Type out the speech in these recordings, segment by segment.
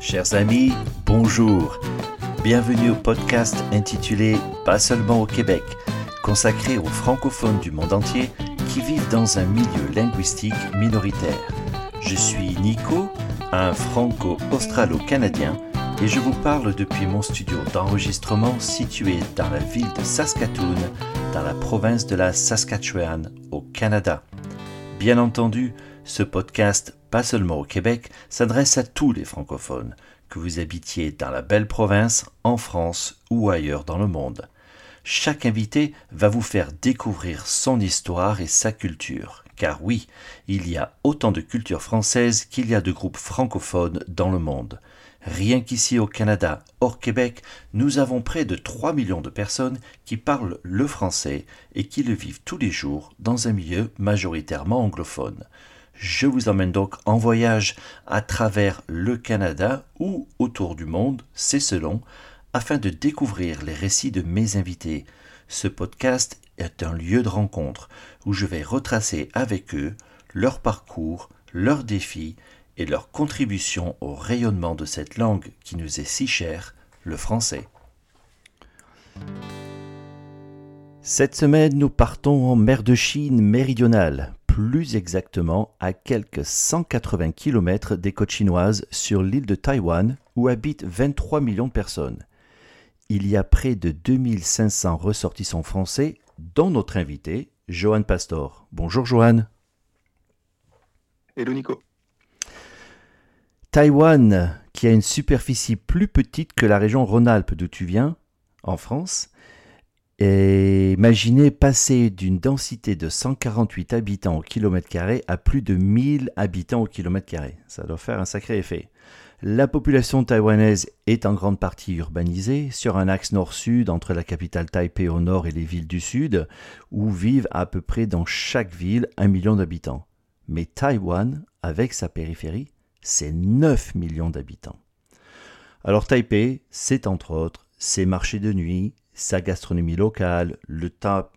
Chers amis, bonjour. Bienvenue au podcast intitulé Pas seulement au Québec, consacré aux francophones du monde entier qui vivent dans un milieu linguistique minoritaire. Je suis Nico, un franco-australo-canadien, et je vous parle depuis mon studio d'enregistrement situé dans la ville de Saskatoon, dans la province de la Saskatchewan, au Canada. Bien entendu, ce podcast, pas seulement au Québec, s'adresse à tous les francophones, que vous habitiez dans la belle province, en France ou ailleurs dans le monde. Chaque invité va vous faire découvrir son histoire et sa culture, car oui, il y a autant de cultures françaises qu'il y a de groupes francophones dans le monde. Rien qu'ici au Canada, hors Québec, nous avons près de 3 millions de personnes qui parlent le français et qui le vivent tous les jours dans un milieu majoritairement anglophone. Je vous emmène donc en voyage à travers le Canada ou autour du monde, c'est selon, afin de découvrir les récits de mes invités. Ce podcast est un lieu de rencontre où je vais retracer avec eux leur parcours, leurs défis et leur contribution au rayonnement de cette langue qui nous est si chère, le français. Cette semaine, nous partons en mer de Chine méridionale, plus exactement à quelques 180 km des côtes chinoises sur l'île de Taïwan où habitent 23 millions de personnes. Il y a près de 2500 ressortissants français, dont notre invité, Johan Pastor. Bonjour Johan. Hello Nico. Taïwan, qui a une superficie plus petite que la région Rhône-Alpes d'où tu viens, en France, et imaginez passer d'une densité de 148 habitants au kilomètre carré à plus de 1000 habitants au kilomètre carré. Ça doit faire un sacré effet. La population taïwanaise est en grande partie urbanisée, sur un axe nord-sud entre la capitale Taipei au nord et les villes du sud, où vivent à peu près dans chaque ville un million d'habitants. Mais Taïwan, avec sa périphérie, c'est 9 millions d'habitants. Alors Taipei, c'est entre autres ses marchés de nuit, sa gastronomie locale, le,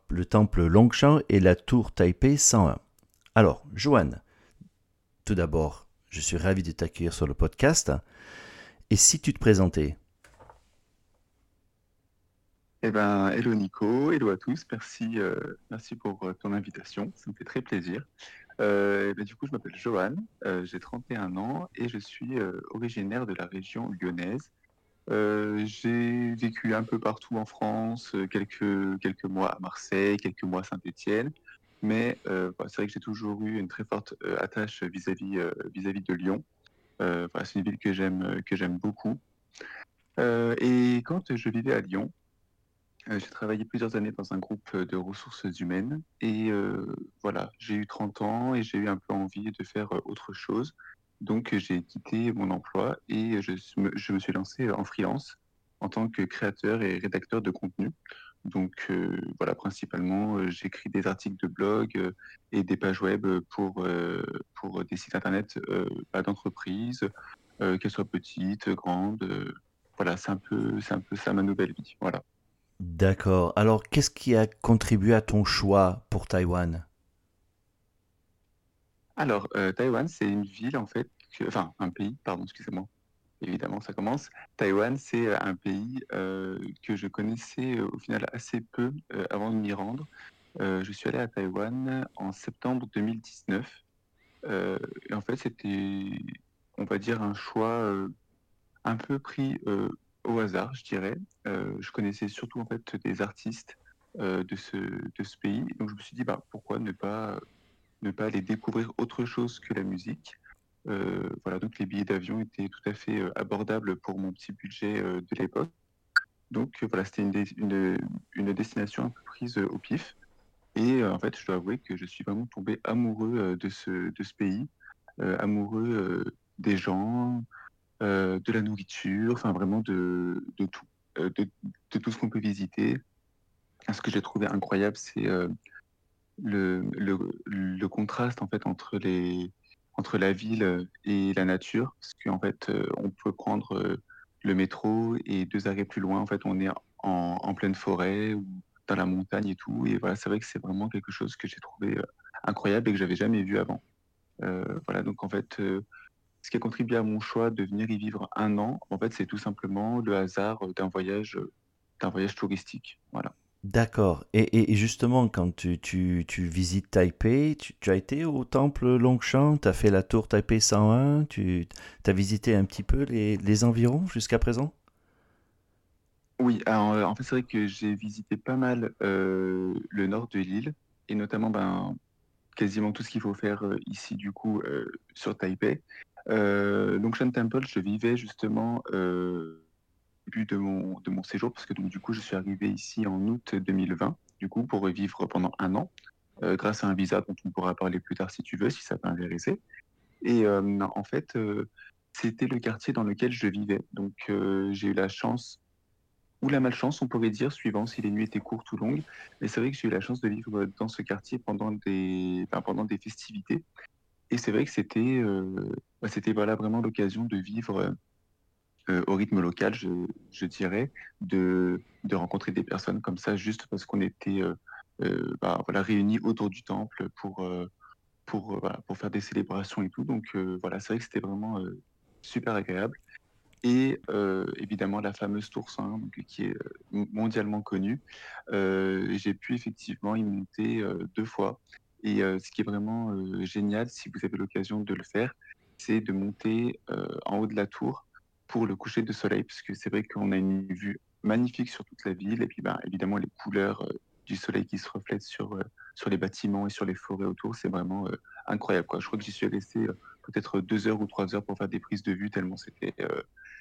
le temple Longshan et la tour Taipei 101. Alors, Joanne, tout d'abord, je suis ravi de t'accueillir sur le podcast. Et si tu te présentais? Eh bien, hello Nico, hello à tous, merci, euh, merci pour euh, ton invitation, ça me fait très plaisir. Euh, eh ben, du coup, je m'appelle Johan, j'ai 31 ans et je suis originaire de la région lyonnaise. Euh, j'ai vécu un peu partout en France, euh, quelques, quelques mois à Marseille, quelques mois à Saint-Étienne. Mais euh, c'est vrai que j'ai toujours eu une très forte attache vis-à-vis vis-à-vis de Lyon. c'est une ville que j'aime que j'aime beaucoup. et quand je vivais à Lyon, j'ai travaillé plusieurs années dans un groupe de ressources humaines. Et voilà, j'ai eu 30 ans et j'ai eu un peu envie de faire autre chose. Donc j'ai quitté mon emploi et je, me suis lancé en freelance en tant que créateur et rédacteur de contenu. Donc euh, voilà, principalement, euh, j'écris des articles de blog euh, et des pages web pour, pour des sites internet d'entreprise, qu'elles soient petites, grandes. voilà, c'est un, peu, un peu ça ma nouvelle vie. Voilà. D'accord. Alors, qu'est-ce qui a contribué à ton choix pour Taïwan? Alors, euh, Taïwan, c'est une ville, en fait, enfin, un pays, pardon, excusez-moi. Évidemment, ça commence. Taïwan, c'est euh, un pays euh, que je connaissais au final assez peu avant de m'y rendre. je suis allé à Taïwan en septembre 2019. et en fait, c'était, on va dire, un choix un peu pris au hasard, je dirais. je connaissais surtout en fait des artistes de ce, de ce pays. Donc je me suis dit, bah, pourquoi ne pas ne pas aller découvrir autre chose que la musique. Euh, voilà, donc les billets d'avion étaient tout à fait euh, abordables pour mon petit budget euh, de l'époque. Donc voilà, c'était une, une, destination un peu prise au pif. Et en fait, je dois avouer que je suis vraiment tombé amoureux de ce, pays, amoureux des gens, de la nourriture, enfin vraiment de, tout, de, tout ce qu'on peut visiter. Ce que j'ai trouvé incroyable, c'est le, le, le, contraste en fait entre les entre la ville et la nature parce qu'en fait euh, on peut prendre euh, le métro et deux arrêts plus loin en fait on est en, en pleine forêt ou dans la montagne et tout et voilà c'est vrai que c'est vraiment quelque chose que j'ai trouvé euh, incroyable et que j'avais jamais vu avant voilà donc en fait ce qui a contribué à mon choix de venir y vivre un an, en fait, c'est tout simplement le hasard d'un voyage, d'un voyage touristique. Voilà. D'accord. Et, justement, quand tu, visites Taipei, tu, as été au temple Longchamp, tu as fait la tour Taipei 101, tu as visité un petit peu les, les environs jusqu'à présent? Oui, euh, en fait, c'est vrai que j'ai visité pas mal euh, le nord de l'île, et notamment ben, quasiment tout ce qu'il faut faire euh, ici, du coup, sur Taipei. Euh, donc, Shan Temple, je vivais justement début de mon, de mon séjour, parce que donc, du coup, je suis arrivé ici en août 2020, du coup, pour vivre pendant un an, euh, grâce à un visa dont on pourra parler plus tard si tu veux, si ça t'intéressait. Et euh, en fait, euh, c'était le quartier dans lequel je vivais. Donc, j'ai eu la chance ou la malchance, on pourrait dire, suivant si les nuits étaient courtes ou longues. Mais c'est vrai que j'ai eu la chance de vivre dans ce quartier pendant des, pendant des festivités. Et c'est vrai que c'était bah, voilà, vraiment l'occasion de vivre euh, au rythme local, je, dirais, de, rencontrer des personnes comme ça, juste parce qu'on était euh, euh, bah, réunis autour du temple pour, euh, pour, faire des célébrations et tout. Donc voilà, c'est vrai que c'était vraiment super agréable et évidemment la fameuse Tour 101, donc, qui est mondialement connue. J'ai pu effectivement y monter deux fois. Et ce qui est vraiment génial, si vous avez l'occasion de le faire, c'est de monter en haut de la tour pour le coucher de soleil, parce que c'est vrai qu'on a une vue magnifique sur toute la ville, et puis ben, évidemment les couleurs euh, du soleil qui se reflètent sur, euh, sur les bâtiments et sur les forêts autour, c'est vraiment euh, incroyable. Quoi. Je crois que j'y suis resté peut-être deux heures ou trois heures pour faire des prises de vue, tellement c'était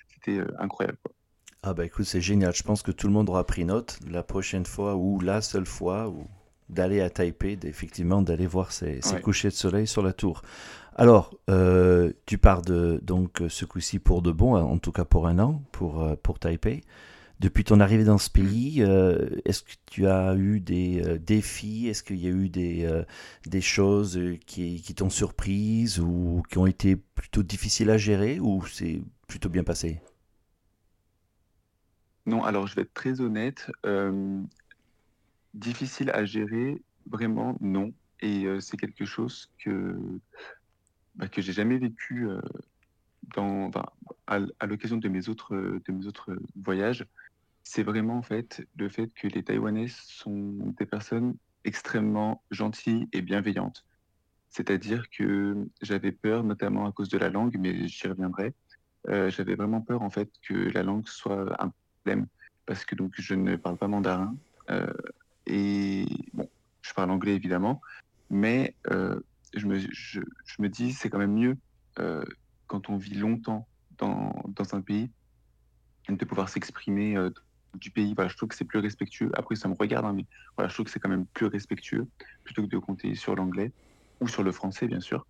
c'était incroyable. Quoi. Ah bah écoute, c'est génial. Je pense que tout le monde aura pris note la prochaine fois ou la seule fois ou d'aller à Taipei, effectivement d'aller voir ces, ces Ouais. couchers de soleil sur la tour. Alors, euh, tu pars de donc ce coup-ci pour de bon, en tout cas pour un an, pour, euh, pour Taipei. Depuis ton arrivée dans ce Mm. pays, euh, est-ce que tu as eu des euh, défis? Est-ce qu'il y a eu des, des choses qui, qui t'ont surprise ou qui ont été plutôt difficiles à gérer ou c'est plutôt bien passé? Non, alors je vais être très honnête, euh, difficile à gérer, vraiment non. Et euh, c'est quelque chose que, bah, que j'ai jamais vécu euh, dans, à, l'occasion de mes autres, de mes autres voyages. C'est vraiment en fait le fait que les Taïwanais sont des personnes extrêmement gentilles et bienveillantes. C'est-à-dire que j'avais peur, notamment à cause de la langue, mais j'y reviendrai. Euh, j'avais vraiment peur en fait que la langue soit un problème parce que donc je ne parle pas mandarin et bon, je parle anglais évidemment, mais euh, je me, je, je me dis c'est quand même mieux euh, quand on vit longtemps dans, dans un pays de pouvoir s'exprimer euh, du pays. Voilà, je trouve que c'est plus respectueux. Après, ça me regarde, hein, mais voilà, je trouve que c'est quand même plus respectueux plutôt que de compter sur l'anglais ou sur le français, bien sûr.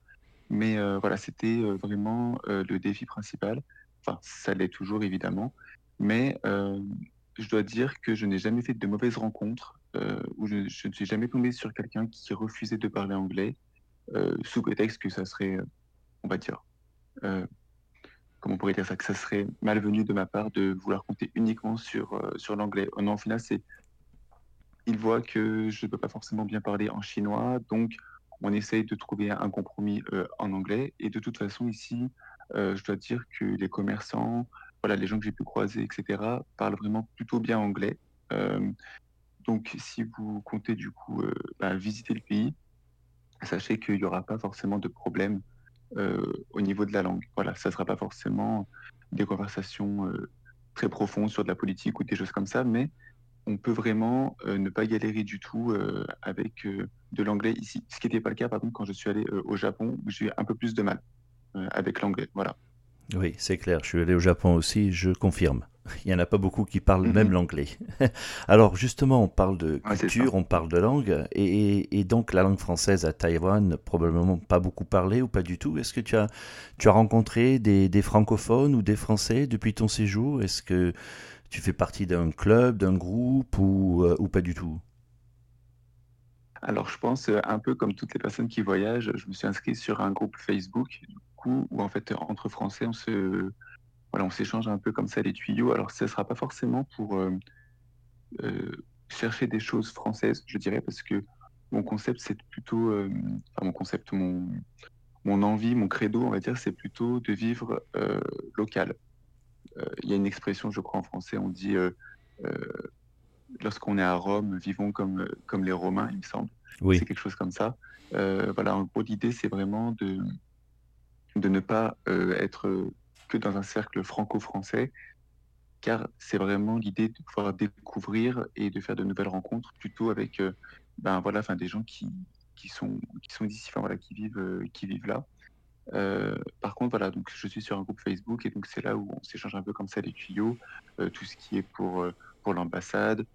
Mais voilà, c'était vraiment le défi principal. Enfin, ça l'est toujours, évidemment. Mais je dois dire que je n'ai jamais fait de mauvaises rencontres, où je, ne suis jamais tombé sur quelqu'un qui refusait de parler anglais, euh, sous prétexte que ça serait, euh, on va dire, euh, comment on pourrait dire ça, que ça serait malvenu de ma part de vouloir compter uniquement sur, euh, sur l'anglais. Oh non, au final, c'est, ils voient que je ne peux pas forcément bien parler en chinois, donc on essaye de trouver un compromis euh, en anglais. Et de toute façon, ici, euh, je dois dire que les commerçants, voilà, les gens que j'ai pu croiser, etc., parlent vraiment plutôt bien anglais. Donc, si vous comptez du coup euh, bah, visiter le pays, sachez qu'il n'y aura pas forcément de problème euh, au niveau de la langue. Voilà, ça ne sera pas forcément des conversations euh, très profondes sur de la politique ou des choses comme ça, mais on peut vraiment ne pas galérer du tout avec de l'anglais ici. Ce qui n'était pas le cas, par contre, quand je suis allé au Japon, j'ai eu un peu plus de mal avec l'anglais. Voilà. Oui, c'est clair. Je suis allé au Japon aussi, je confirme. Il n'y en a pas beaucoup qui parlent Mhm. même l'anglais. Alors justement, on parle de Ouais, culture, on parle de langue, et, et donc la langue française à Taïwan, probablement pas beaucoup parlé ou pas du tout. Est-ce que tu as, tu as rencontré des, des francophones ou des Français depuis ton séjour? Est-ce que tu fais partie d'un club, d'un groupe ou, euh, ou pas du tout? Alors, je pense euh, un peu comme toutes les personnes qui voyagent, je me suis inscrit sur un groupe Facebook, du coup, où en fait, entre Français, on se, voilà, on s'échange un peu comme ça les tuyaux. Alors, ce ne sera pas forcément pour euh, euh, chercher des choses françaises, je dirais, parce que mon concept, c'est plutôt, euh, enfin, mon concept, mon, mon envie, mon credo, on va dire, c'est plutôt de vivre local. Il y a une expression, je crois, en français, on dit lorsqu'on est à Rome, vivons comme, comme les Romains, il me semble. Oui. C'est quelque chose comme ça. voilà, en gros, l'idée, c'est vraiment de, de ne pas être dans un cercle franco-français, car c'est vraiment l'idée de pouvoir découvrir et de faire de nouvelles rencontres plutôt avec ben voilà, des gens qui, qui sont qui sont d'ici, enfin voilà, qui vivent qui vivent là. par contre, voilà, donc je suis sur un groupe Facebook et donc c'est là où on s'échange un peu comme ça les tuyaux, tout ce qui est pour pour l'ambassade,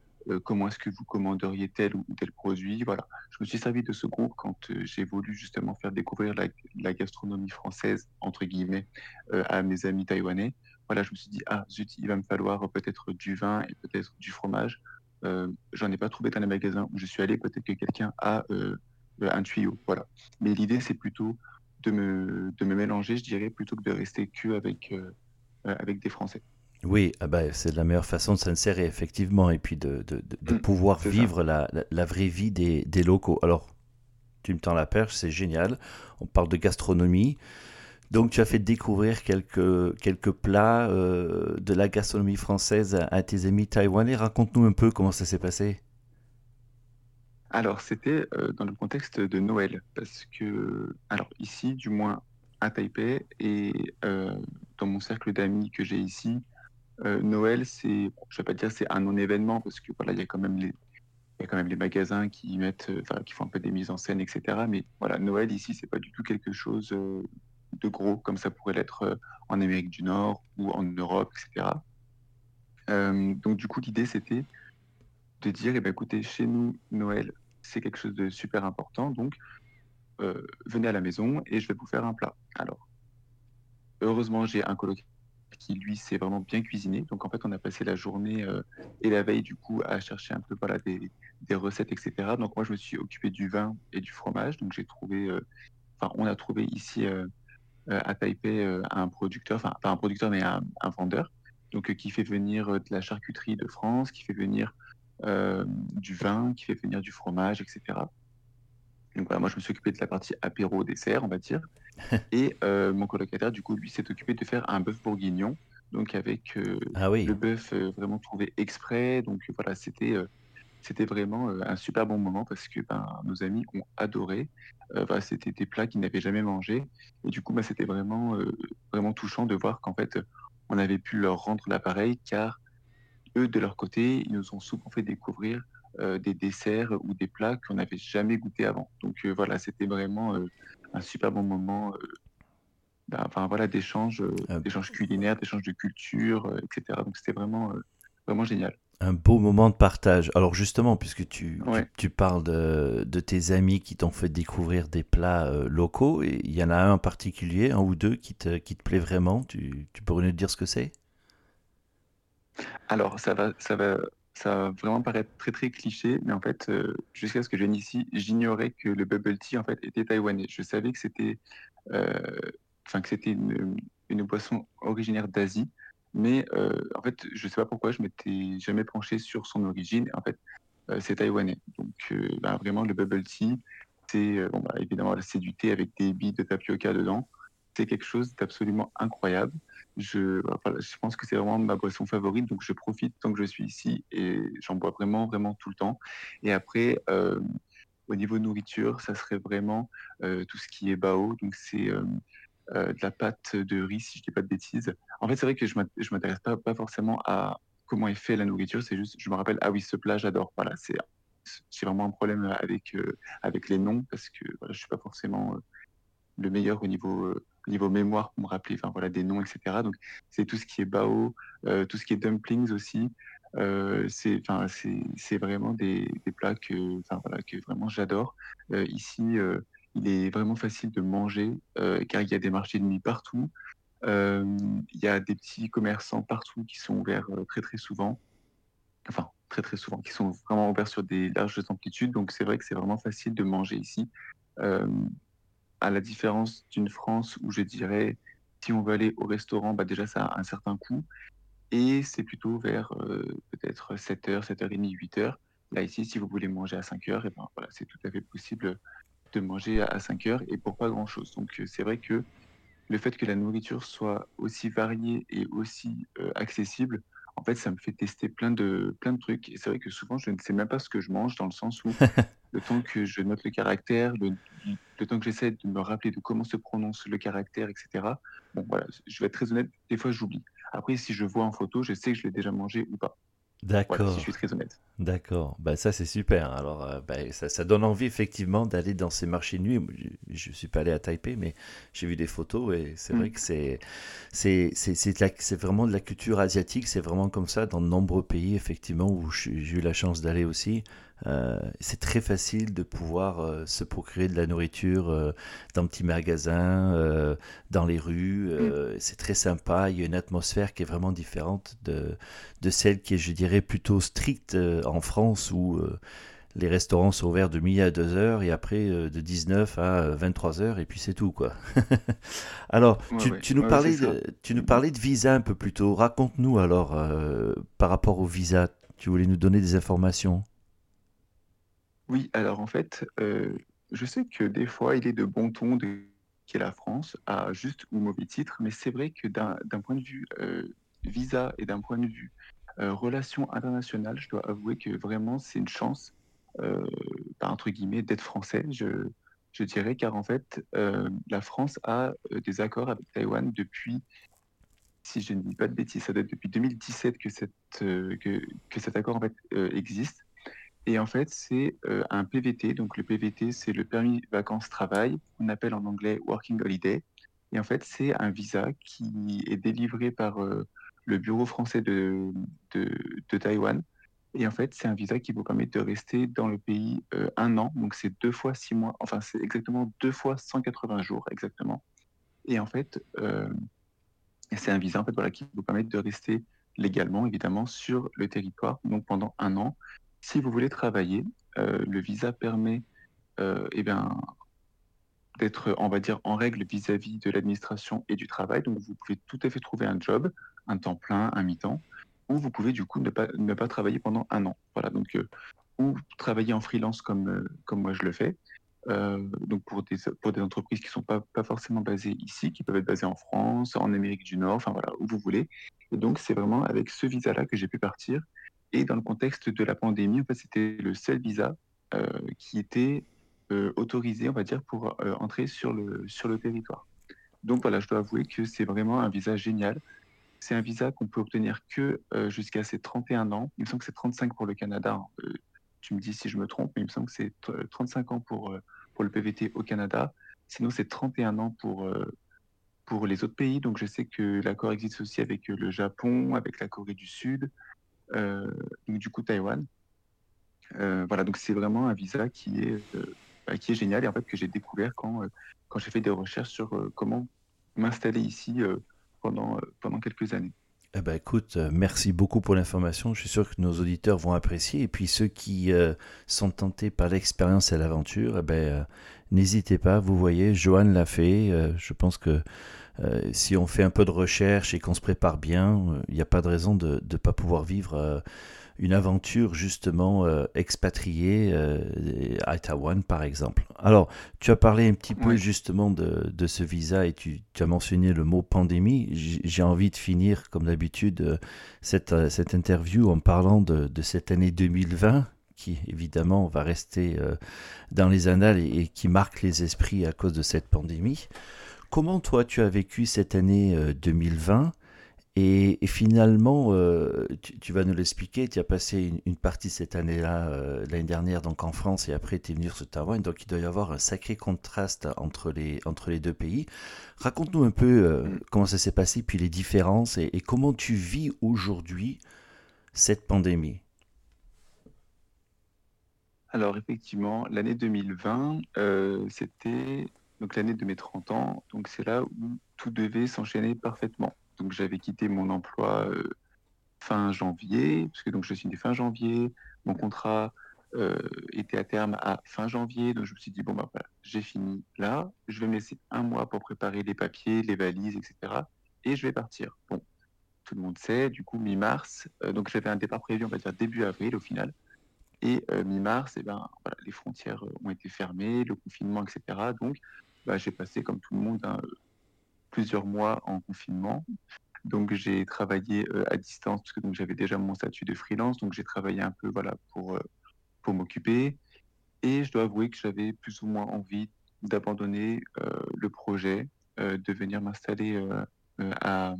comment est-ce que vous commanderiez tel ou tel produit, voilà. Je me suis servi de ce groupe quand j'ai voulu justement faire découvrir la, gastronomie française entre guillemets à mes amis taïwanais voilà, je me suis dit, ah zut, il va me falloir peut-être du vin et peut-être du fromage. Euh, J'en ai pas trouvé dans les magasins où je suis allé. Peut-être que quelqu'un a euh, un tuyau. Voilà. Mais l'idée, c'est plutôt de me, de me mélanger, je dirais, plutôt que de rester que avec, euh, avec des Français. Oui, ah bah, c'est la meilleure façon de s'insérer, effectivement, et puis de, de, de, mmh, pouvoir vivre la, la, la, vraie vie des, des locaux. Alors, tu me tends la perche, c'est génial. On parle de gastronomie. Donc tu as fait découvrir quelques, quelques plats euh, de la gastronomie française à, tes amis taïwanais. Raconte-nous un peu comment ça s'est passé. Alors c'était euh, dans le contexte de Noël, parce que, alors ici du moins à Taipei et euh, dans mon cercle d'amis que j'ai ici, Noël c'est, je vais pas dire c'est un non-événement, parce que voilà, il y a quand même les, y a quand même les magasins qui mettent, qui font un peu des mises en scène, etc. Mais voilà, Noël ici, c'est pas du tout quelque chose de gros, comme ça pourrait l'être euh, en Amérique du Nord ou en Europe, etc. Euh, donc du coup, l'idée, c'était de dire, eh ben, écoutez, chez nous, Noël, c'est quelque chose de super important, donc euh, venez à la maison et je vais vous faire un plat. Alors, heureusement, j'ai un coloc qui, lui, s'est vraiment bien cuisiné. Donc, en fait, on a passé la journée et la veille, du coup, à chercher un peu voilà, des, des, recettes, etc. Donc, moi, je me suis occupé du vin et du fromage. Donc, j'ai trouvé, enfin, on a trouvé ici euh, à Taipei euh, un producteur, enfin pas un producteur mais un, vendeur, donc euh, qui fait venir de la charcuterie de France, qui fait venir du vin, qui fait venir du fromage, etc. Donc voilà, moi je me suis occupé de la partie apéro dessert, on va dire. Et mon colocataire, du coup, lui s'est occupé de faire un bœuf bourguignon, donc avec ah oui. le bœuf vraiment trouvé exprès. Donc voilà, c'était c'était vraiment un super bon moment parce que ben, nos amis ont adoré. Bah, c'était des plats qu'ils n'avaient jamais mangés. Et du coup, bah, c'était vraiment, vraiment touchant de voir qu'en fait, on avait pu leur rendre l'appareil car eux, de leur côté, ils nous ont souvent fait découvrir des desserts ou des plats qu'on n'avait jamais goûté avant. Donc voilà, c'était vraiment un super bon moment bah, enfin voilà d'échanges ah. d'échanges culinaires d'échanges de culture etc donc c'était vraiment vraiment génial. Un beau moment de partage. Alors justement, puisque tu, tu, parles de, de, tes amis qui t'ont fait découvrir des plats euh, locaux, il y en a un en particulier, un ou deux qui te, qui te plaît vraiment, tu, tu pourrais nous dire ce que c'est? Alors, ça va, ça, va, ça va vraiment paraître très très cliché, mais en fait, euh, jusqu'à ce que je vienne ici, j'ignorais que le bubble tea en fait, était taïwanais. Je savais que c'était euh, enfin que c'était une, boisson originaire d'Asie, mais euh, en fait, je sais pas pourquoi, je m'étais jamais penché sur son origine. En fait, c'est taïwanais. Donc, bah, vraiment, le bubble tea, c'est bah, évidemment, c'est du thé avec des billes de tapioca dedans. C'est quelque chose d'absolument incroyable. Je, je pense que c'est vraiment ma boisson favorite, donc je profite tant que je suis ici et j'en bois vraiment, vraiment tout le temps. Et après, au niveau nourriture, ça serait vraiment tout ce qui est bao. Donc, c'est euh, de la pâte de riz, si je dis pas de bêtises. En fait, c'est vrai que je m'intéresse pas, pas forcément à comment est fait la nourriture, c'est juste, je me rappelle, ah oui, ce plat, j'adore. Voilà, c'est j'ai vraiment un problème avec, euh, avec les noms parce que voilà, je suis pas forcément euh, le meilleur au niveau, niveau mémoire pour me rappeler enfin, voilà, des noms, etc. Donc, c'est tout ce qui est bao, tout ce qui est dumplings aussi. c'est vraiment des, des plats que, voilà, que vraiment j'adore. ici, il est vraiment facile de manger euh, car il y a des marchés de nuit partout. Euh, il y a des petits commerçants partout qui sont ouverts euh, très très souvent. Enfin, très très souvent, qui sont vraiment ouverts sur des larges amplitudes. Donc c'est vrai que c'est vraiment facile de manger ici. À la différence d'une France où je dirais, si on veut aller au restaurant, bah déjà ça a un certain coût. Et c'est plutôt vers peut-être 7h, 7h30, 8h. Là ici, si vous voulez manger à 5h, et ben c'est tout à fait possible de manger à 5 heures et pour pas grand-chose. Donc c'est vrai que le fait que la nourriture soit aussi variée et aussi accessible, en fait, ça me fait tester plein de, plein de trucs. Et c'est vrai que souvent, je ne sais même pas ce que je mange, dans le sens où le temps que je note le caractère, le, le temps que j'essaie de me rappeler de comment se prononce le caractère, etc. Bon, voilà, je vais être très honnête, des fois, j'oublie. Après, si je vois en photo, je sais que je l'ai déjà mangé ou pas. Voilà, si je D'accord. suis très honnête. D'accord, bah ça c'est super. Alors euh, bah, ça, ça donne envie effectivement d'aller dans ces marchés de nuit. Je, je suis pas allé à Taipei, mais j'ai vu des photos et c'est vrai Mm. que c'est c'est c'est c'est vraiment de la culture asiatique. C'est vraiment comme ça dans de nombreux pays effectivement où j'ai eu la chance d'aller aussi. Euh, c'est très facile de pouvoir euh, se procurer de la nourriture euh, dans de petits magasins, euh, dans les rues. Mm. c'est très sympa. Il y a une atmosphère qui est vraiment différente de de celle qui est, je dirais, plutôt stricte en France où les restaurants sont ouverts de midi à 2 heures et après de 19 à 23 heures et puis c'est tout quoi. Alors, Ouais, tu, ouais, tu nous ouais, parlais de, tu nous Mm. parlais de visa un peu plus tôt. Raconte-nous alors euh, par rapport au visa. Tu voulais nous donner des informations? Oui, alors en fait, euh, je sais que des fois, il est de bon ton de quitter la France à juste ou mauvais titre, mais c'est vrai que d'un point de vue euh, visa et d'un point de vue euh, relations internationales, je dois avouer que vraiment, c'est une chance, euh, bah, entre guillemets, d'être français, je, dirais, car en fait, la France a des accords avec Taïwan depuis, si je ne dis pas de bêtises, ça date depuis 2017 que, que, que cet accord en fait, existe. Et en fait, c'est euh, un PVT. Donc, le PVT, c'est le permis vacances-travail, qu'on appelle en anglais Working Holiday. Et en fait, c'est un visa qui est délivré par euh, le Bureau français de, de, de Taïwan. Et en fait, c'est un visa qui vous permet de rester dans le pays euh, un an. Donc, c'est deux fois six mois. Enfin, c'est exactement deux fois 180 jours, exactement. Et en fait, c'est un visa en fait, qui vous permet de rester légalement, évidemment, sur le territoire, donc pendant un an. Si vous voulez travailler, euh, le visa permet euh, eh bien, d'être, on va dire, en règle vis-à-vis de l'administration et du travail. Donc, vous pouvez tout à fait trouver un job, un temps plein, un mi-temps, ou vous pouvez du coup ne pas, ne pas travailler pendant un an. Voilà, donc, euh, ou travailler en freelance comme, comme moi je le fais. Donc pour des, pour des entreprises qui ne sont pas, pas forcément basées ici, qui peuvent être basées en France, en Amérique du Nord, enfin voilà, où vous voulez. Et donc c'est vraiment avec ce visa-là que j'ai pu partir. Et dans le contexte de la pandémie, en fait, c'était le seul visa euh, qui était euh, autorisé, on va dire, pour euh, entrer sur le, sur le territoire. Donc voilà, je dois avouer que c'est vraiment un visa génial. C'est un visa qu'on peut obtenir que jusqu'à ses 31 ans. Il me semble que c'est 35 pour le Canada. hein. Tu me dis si je me trompe, mais il me semble que c'est euh, 35 ans pour, pour le PVT au Canada. Sinon, c'est 31 ans pour, pour les autres pays. Donc, je sais que l'accord existe aussi avec le Japon, avec la Corée du Sud, donc du coup Taïwan. Euh, voilà, donc c'est vraiment un visa qui est, euh, bah, qui est génial et en fait que j'ai découvert quand, euh, quand j'ai fait des recherches sur euh, comment m'installer ici euh, pendant, euh, pendant quelques années. Eh ben, écoute, euh, merci beaucoup pour l'information. Je suis sûr que nos auditeurs vont apprécier. Et puis ceux qui euh, sont tentés par l'expérience et l'aventure, eh ben, euh, n'hésitez pas. Vous voyez, Johan l'a fait. Euh, je pense que euh, si on fait un peu de recherche et qu'on se prépare bien, euh, il n'y a pas de raison de ne pas pouvoir vivre euh, une aventure justement euh, expatriée euh, à Taïwan, par exemple. Alors, tu as parlé un petit peu justement de, de ce visa et tu, tu as mentionné le mot pandémie. J'ai envie de finir, comme d'habitude, euh, cette, euh, cette interview en parlant de, de cette année 2020 qui évidemment va rester euh, dans les annales et qui marque les esprits à cause de cette pandémie. Comment toi tu as vécu cette année euh, 2020 et, et finalement, euh, tu, tu vas nous l'expliquer, tu as passé une, une partie cette année-là, euh, l'année dernière, donc en France, et après tu es venu sur Taïwan, donc il doit y avoir un sacré contraste entre les, entre les deux pays. Raconte-nous un peu euh, Mm. comment ça s'est passé, puis les différences, et, et comment tu vis aujourd'hui cette pandémie. Alors effectivement, l'année 2020, euh, c'était donc l'année de mes 30 ans, donc c'est là où tout devait s'enchaîner parfaitement. Donc j'avais quitté mon emploi euh, fin janvier, parce que donc je suis né fin janvier, mon contrat euh, était à terme à fin janvier, donc je me suis dit bon bah voilà, j'ai fini là, je vais me laisser un mois pour préparer les papiers, les valises, etc. Et je vais partir. Bon, tout le monde sait, du coup mi-mars, euh, donc j'avais un départ prévu, on va dire début avril au final. Et mi-mars, eh ben, voilà, les frontières ont été fermées, le confinement, etc. Donc, bah, j'ai passé, comme tout le monde, hein, plusieurs mois en confinement. Donc, j'ai travaillé à distance, parce que j'avais déjà mon statut de freelance. Donc, j'ai travaillé un peu pour, pour m'occuper. Et je dois avouer que j'avais plus ou moins envie d'abandonner le projet, de venir m'installer à,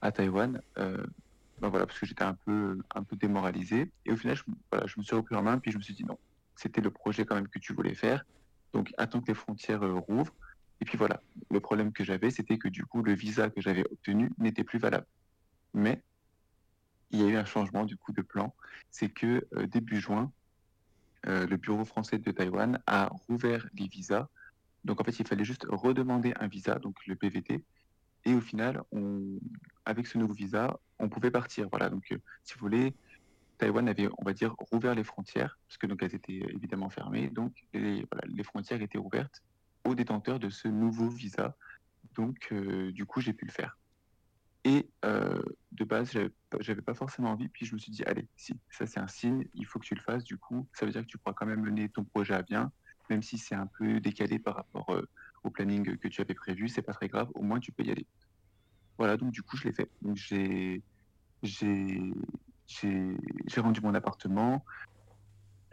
à Taïwan. Ben voilà, parce que j'étais un peu, un peu démoralisé. Et au final, je, voilà, je me suis repris en main, puis je me suis dit non, c'était le projet quand même que tu voulais faire. Donc, attends que les frontières euh, rouvrent. Et puis voilà, le problème que j'avais, c'était que du coup, le visa que j'avais obtenu n'était plus valable. Mais il y a eu un changement du coup de plan. C'est que euh, début juin, euh, le bureau français de Taïwan a rouvert les visas. Donc en fait, il fallait juste redemander un visa, donc le PVT. Et au final, avec ce nouveau visa, on pouvait partir. Voilà. Donc, si vous voulez, Taïwan avait, on va dire, rouvert les frontières, parce que donc elles étaient évidemment fermées. Donc, les, frontières étaient ouvertes aux détenteurs de ce nouveau visa. Donc, euh, du coup, j'ai pu le faire. Et euh, de base, j'avais pas forcément envie. Puis je me suis dit, allez, si, ça c'est un signe, il faut que tu le fasses. Du coup, ça veut dire que tu pourras quand même mener ton projet à bien, même si c'est un peu décalé par rapport euh, au planning que tu avais prévu. C'est pas très grave. Au moins, tu peux y aller. Voilà, donc du coup, je l'ai fait. Donc j'ai rendu mon appartement.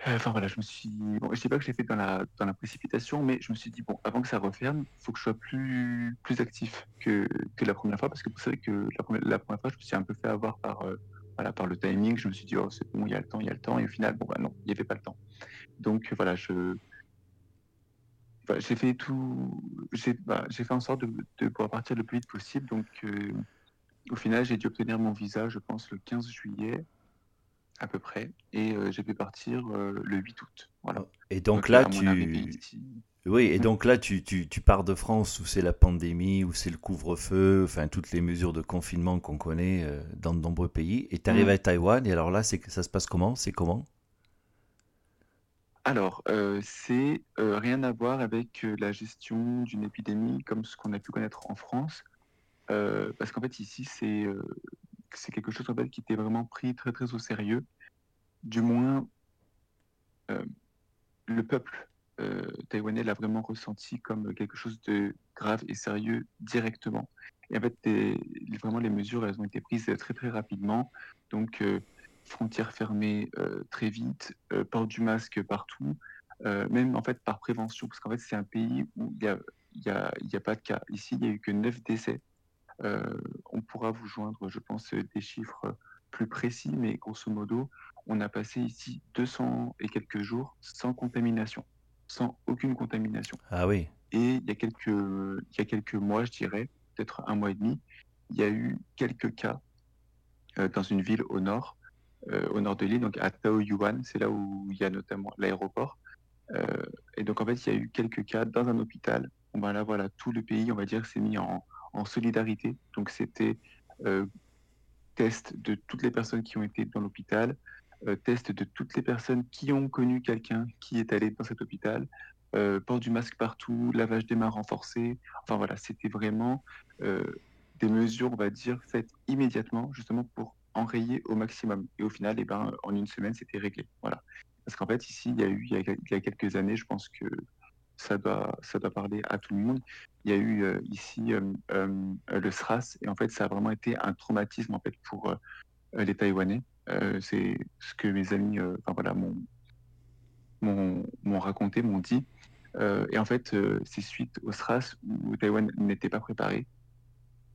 Euh, enfin voilà, je me suis. Bon, je sais pas que je l'ai fait dans la, dans la précipitation, mais je me suis dit, bon, avant que ça referme, il faut que je sois plus, plus actif que, que la première fois, parce que vous savez que la première, fois, je me suis un peu fait avoir par, euh, voilà, par le timing. Je me suis dit, oh, c'est bon, il y a le temps, il y a le temps, et au final, bon, bah non, il n'y avait pas le temps. Donc voilà, je. j'ai fait tout. J'ai bah, fait en sorte de, de, pouvoir partir le plus vite possible. Donc. Euh, au final, j'ai dû obtenir mon visa, je pense, le 15 juillet, à peu près, et euh, j'ai pu partir euh, le 8 août. Voilà. Et donc, là, tu... Oui, et donc là, tu, tu, tu pars de France où c'est la pandémie, où c'est le couvre-feu, enfin toutes les mesures de confinement qu'on connaît euh, dans de nombreux pays, et tu arrives mmh. à Taïwan, et alors là, c'est ça se passe comment? C'est comment? Alors, c'est rien à voir avec la gestion d'une épidémie comme ce qu'on a pu connaître en France. Euh, parce qu'en fait, ici, c'est euh, c'est quelque chose en fait, qui était vraiment pris très très au sérieux. Du moins, euh, le peuple taïwanais l'a vraiment ressenti comme quelque chose de grave et sérieux directement. Et en fait, vraiment, les mesures, elles ont été prises très très rapidement. Donc, frontières fermées très vite, port du masque partout, même en fait par prévention, parce qu'en fait, c'est un pays où il n'y a, y a, y a pas de cas. Ici, il n'y a eu que 9 décès on pourra vous joindre, je pense, des chiffres plus précis, mais grosso modo, on a passé ici 200 et quelques jours sans contamination, sans aucune contamination. Ah oui. Et il y a quelques, il y a quelques mois, je dirais, peut-être un mois et demi, il y a eu quelques cas euh, dans une ville au nord, euh, au nord de l'île, donc à Taoyuan, c'est là où il y a notamment l'aéroport. et donc en fait, il y a eu quelques cas dans un hôpital. Bon, ben là, voilà, tout le pays, on va dire, s'est mis en, en solidarité. Donc c'était euh, test de toutes les personnes qui ont été dans l'hôpital, euh, test de toutes les personnes qui ont connu quelqu'un qui est allé dans cet hôpital, euh, port du masque partout, lavage des mains renforcé. Enfin voilà, c'était vraiment des mesures, on va dire, faites immédiatement, justement pour enrayer au maximum. Et au final, eh ben, en une semaine, c'était réglé. Voilà. Parce qu'en fait, ici, il y a eu, il y a quelques années, je pense que ça doit, ça doit parler à tout le monde. Il y a eu euh, ici euh, euh, le SRAS et en fait, ça a vraiment été un traumatisme en fait pour les Taïwanais. c'est ce que mes amis, enfin voilà, m'ont raconté, m'ont dit. et en fait, c'est suite au SRAS où Taïwan n'était pas préparé.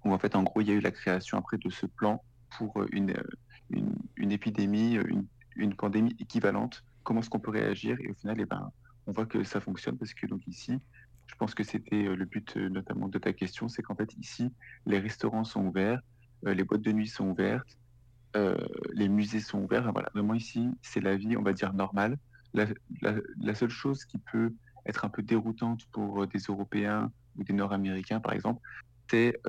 Où en fait, en gros, il y a eu la création après de ce plan pour une, une, épidémie, une, une pandémie équivalente. Comment est-ce qu'on peut réagir? Et au final, eh ben, on voit que ça fonctionne parce que donc ici, je pense que c'était euh, le but euh, notamment de ta question, c'est qu'en fait ici, les restaurants sont ouverts, euh, les boîtes de nuit sont ouvertes, les musées sont ouverts. Voilà, vraiment ici, c'est la vie, on va dire normale. La, seule chose qui peut être un peu déroutante pour des Européens ou des Nord-Américains, par exemple, c'est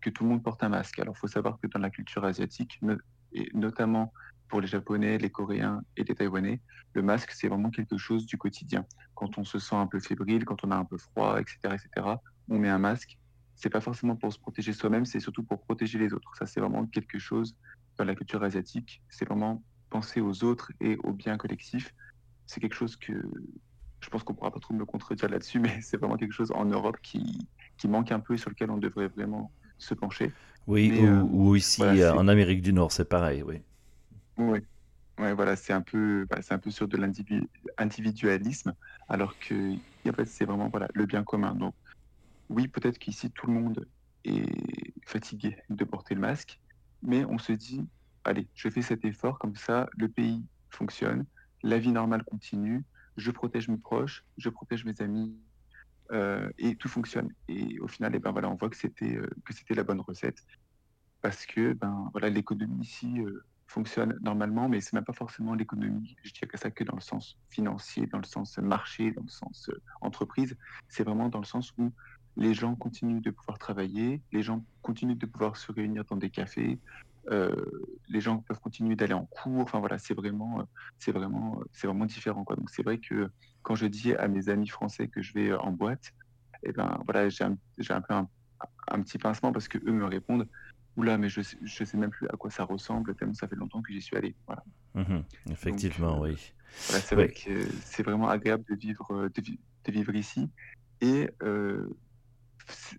que tout le monde porte un masque. Alors, il faut savoir que dans la culture asiatique, et notamment pour les Japonais, les Coréens et les Taïwanais, le masque, c'est vraiment quelque chose du quotidien. Quand on se sent un peu fébrile, quand on a un peu froid, etc., etc., on met un masque. C'est pas forcément pour se protéger soi-même, c'est surtout pour protéger les autres. Ça, c'est vraiment quelque chose dans la culture asiatique. C'est vraiment penser aux autres et au bien collectif, c'est quelque chose que je pense qu'on pourra pas trop me contredire là-dessus, mais c'est vraiment quelque chose en Europe qui, qui manque un peu et sur lequel on devrait vraiment se pencher. Oui, ou, ici en Amérique du Nord, c'est pareil, oui. Oui, Ouais, voilà, c'est un peu, bah, un peu sur de l'individualisme, alors que c'est vraiment le bien commun. Donc, oui, peut-être qu'ici, tout le monde est fatigué de porter le masque, mais on se dit, allez, je fais cet effort, comme ça, le pays fonctionne, la vie normale continue, je protège mes proches, je protège mes amis, euh, et tout fonctionne. Et au final, eh ben voilà, on voit que c'était euh, que c'était la bonne recette, parce que ben voilà, l'économie ici euh, fonctionne normalement, mais c'est même pas forcément l'économie, je dirais que ça que dans le sens financier, dans le sens marché, dans le sens euh, entreprise. C'est vraiment dans le sens où les gens continuent de pouvoir travailler, les gens continuent de pouvoir se réunir dans des cafés, euh, les gens peuvent continuer d'aller en cours. Enfin voilà, c'est vraiment, euh, c'est vraiment, c'est vraiment différent. Donc c'est vrai que quand je dis à mes amis français que je vais en boîte, eh ben voilà, j'ai un, un, peu un, petit pincement parce que eux me répondent Oula, mais je sais, je sais même plus à quoi ça ressemble, tellement ça fait longtemps que j'y suis allé. Voilà. Mhm, effectivement, euh, oui. c'est vrai que c'est vraiment agréable de vivre, euh, de, vivre ici. Et euh,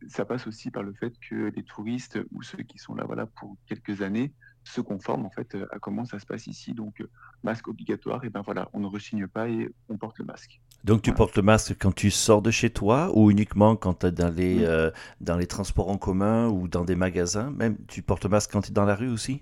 ça passe aussi par le fait que les touristes ou ceux qui sont là voilà, pour quelques années se conforment en fait à comment ça se passe ici. Donc, masque obligatoire, et ben voilà, on ne rechigne pas et on porte le masque. Donc tu portes le masque quand tu sors de chez toi ou uniquement quand tu es dans les, euh, dans les transports en commun ou dans des magasins? Même tu portes le masque quand tu es dans la rue aussi?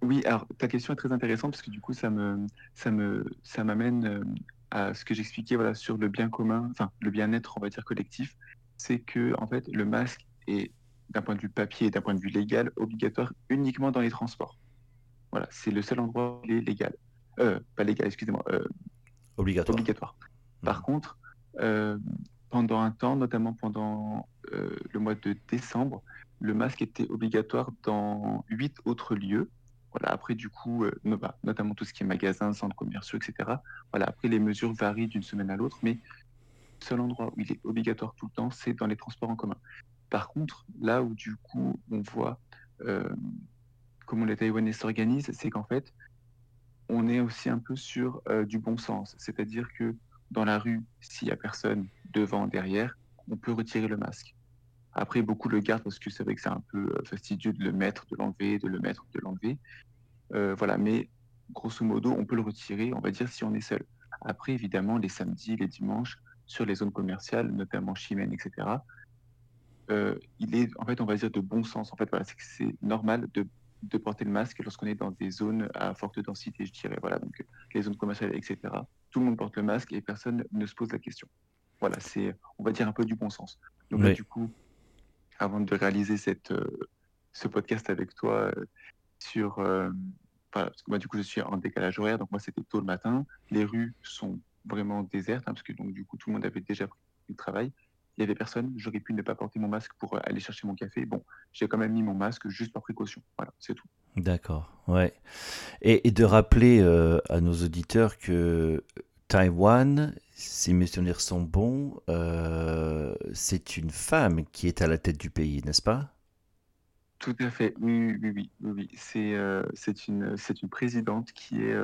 Oui, alors ta question est très intéressante parce que du coup ça me ça me ça m'amène euh, à ce que j'expliquais voilà sur le bien commun, enfin le bien-être on va dire collectif, c'est que en fait le masque est d'un point de vue papier et d'un point de vue légal obligatoire uniquement dans les transports. Voilà, c'est le seul endroit où il est légal. Euh, pas légal, excusez-moi, Obligatoire. Obligatoire. Par contre, euh, pendant un temps, notamment pendant euh, le mois de décembre, le masque était obligatoire dans huit autres lieux. Voilà, après, du coup, euh, bah, notamment tout ce qui est magasins, centres commerciaux, etc. Voilà, après, les mesures varient d'une semaine à l'autre, mais le seul endroit où il est obligatoire tout le temps, c'est dans les transports en commun. Par contre, là où, du coup, on voit comment les Taïwanais s'organisent, c'est qu'en fait, on est aussi un peu sur euh, du bon sens. C'est-à-dire que dans la rue, s'il n'y a personne devant, derrière, on peut retirer le masque. Après, beaucoup le gardent parce que c'est vrai que c'est un peu euh, fastidieux de le mettre, de l'enlever, de le mettre, de l'enlever. Euh, voilà, mais grosso modo, on peut le retirer, on va dire, si on est seul. Après, évidemment, les samedis, les dimanches, sur les zones commerciales, notamment Chimène, etc., il est, en fait, on va dire, de bon sens. En fait, voilà, c'est normal de de porter le masque lorsqu'on est dans des zones à forte densité, je dirais. Voilà, donc les zones commerciales, etc. Tout le monde porte le masque et personne ne se pose la question. Voilà, c'est, on va dire, un peu du bon sens. Donc là, du coup, avant de réaliser cette, euh, ce podcast avec toi euh, sur... Euh, voilà, parce que moi, du coup, je suis en décalage horaire, donc moi, c'était tôt le matin. Les rues sont vraiment désertes, hein, parce que donc, du coup, tout le monde avait déjà pris le travail il y avait personne, j'aurais pu ne pas porter mon masque pour euh, aller chercher mon café. Bon, j'ai quand même mis mon masque juste par précaution. Voilà, c'est tout. D'accord, ouais. Et, de rappeler euh, à nos auditeurs que Taïwan, si mes souvenirs sont bons, euh, c'est une femme qui est à la tête du pays, n'est-ce pas? Tout à fait, oui, oui, oui. oui, C'est c'est une, une présidente qui est,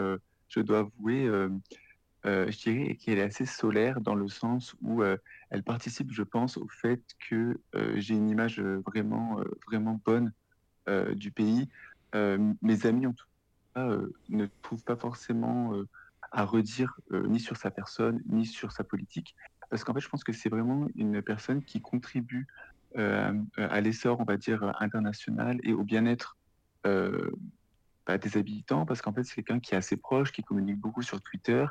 je dois avouer, je dirais qu'elle est assez solaire dans le sens où elle participe, je pense, au fait que j'ai une image vraiment, vraiment bonne du pays. mes amis, en tout cas, ne trouvent pas forcément à redire ni sur sa personne, ni sur sa politique. Parce qu'en fait, je pense que c'est vraiment une personne qui contribue à l'essor, on va dire, international et au bien-être bah, des habitants, parce qu'en fait, c'est quelqu'un qui est assez proche, qui communique beaucoup sur Twitter,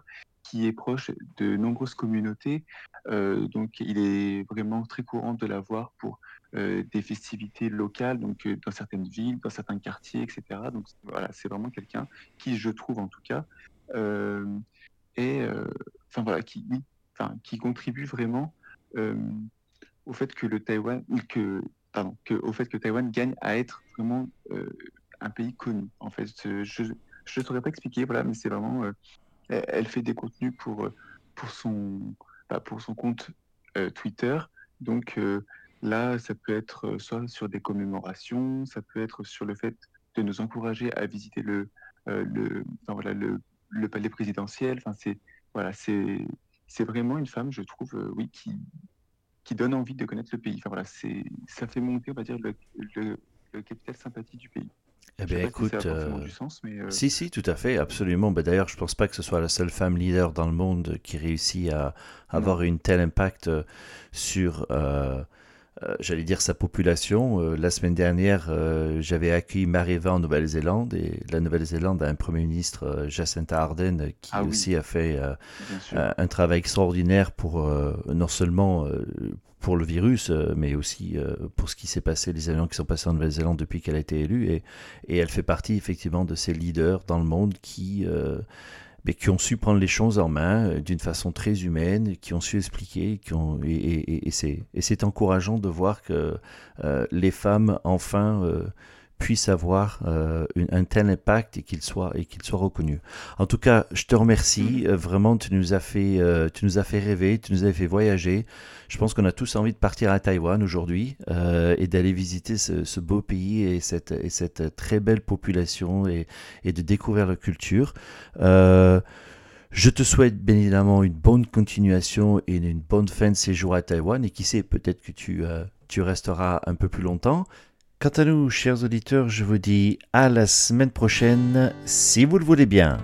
qui est proche de nombreuses communautés. Euh, donc, il est vraiment très courant de la voir pour euh, des festivités locales, donc euh, dans certaines villes, dans certains quartiers, etc. Donc, voilà, c'est vraiment quelqu'un qui, je trouve en tout cas, est, enfin voilà, qui, qui contribue vraiment au fait que le Taïwan, que, pardon, que, au fait que Taïwan gagne à être vraiment un pays connu. En fait, je ne saurais pas expliquer, voilà, mais c'est vraiment elle fait des contenus pour, euh, pour, son, bah, pour son compte euh, Twitter. Donc euh, là, ça peut être soit sur des commémorations, ça peut être sur le fait de nous encourager à visiter le, le, voilà, le, le palais présidentiel. Enfin, c'est voilà, vraiment une femme, je trouve, oui, qui, qui donne envie de connaître le pays. Enfin, voilà, ça fait monter, on va dire, le, le, le capital sympathie du pays. Eh bien, écoute, si, si, tout à fait, absolument. Ben, D'ailleurs, je ne pense pas que ce soit la seule femme leader dans le monde qui réussit à, avoir une tel impact sur, euh, euh, j'allais dire, sa population. Euh, la semaine dernière, j'avais accueilli Mariva en Nouvelle-Zélande et la Nouvelle-Zélande a un Premier ministre, Jacinta Ardern, qui ah aussi a fait un travail extraordinaire pour non seulement pour le virus, euh, mais aussi euh, pour ce qui s'est passé, les événements qui sont passés en Nouvelle-Zélande depuis qu'elle a été élue. Et, et, elle fait partie effectivement de ces leaders dans le monde qui, euh, mais qui ont su prendre les choses en main d'une façon très humaine, qui ont su expliquer, et, c'est encourageant de voir que les femmes enfin puisse avoir euh, un tel impact et qu'il soit et qu'il soit reconnu. En tout cas, je te remercie. Mm-hmm. Euh, vraiment, tu nous as fait, euh, tu nous as fait rêver, tu nous as fait voyager. Je pense qu'on a tous envie de partir à Taïwan aujourd'hui et d'aller visiter ce, beau pays et cette, et cette très belle population et, et de découvrir leur culture. Je te souhaite bien évidemment une bonne continuation et une bonne fin de séjour à Taïwan. Et qui sait, peut-être que tu, tu resteras un peu plus longtemps. Quant à nous, chers auditeurs, je vous dis à la semaine prochaine, si vous le voulez bien.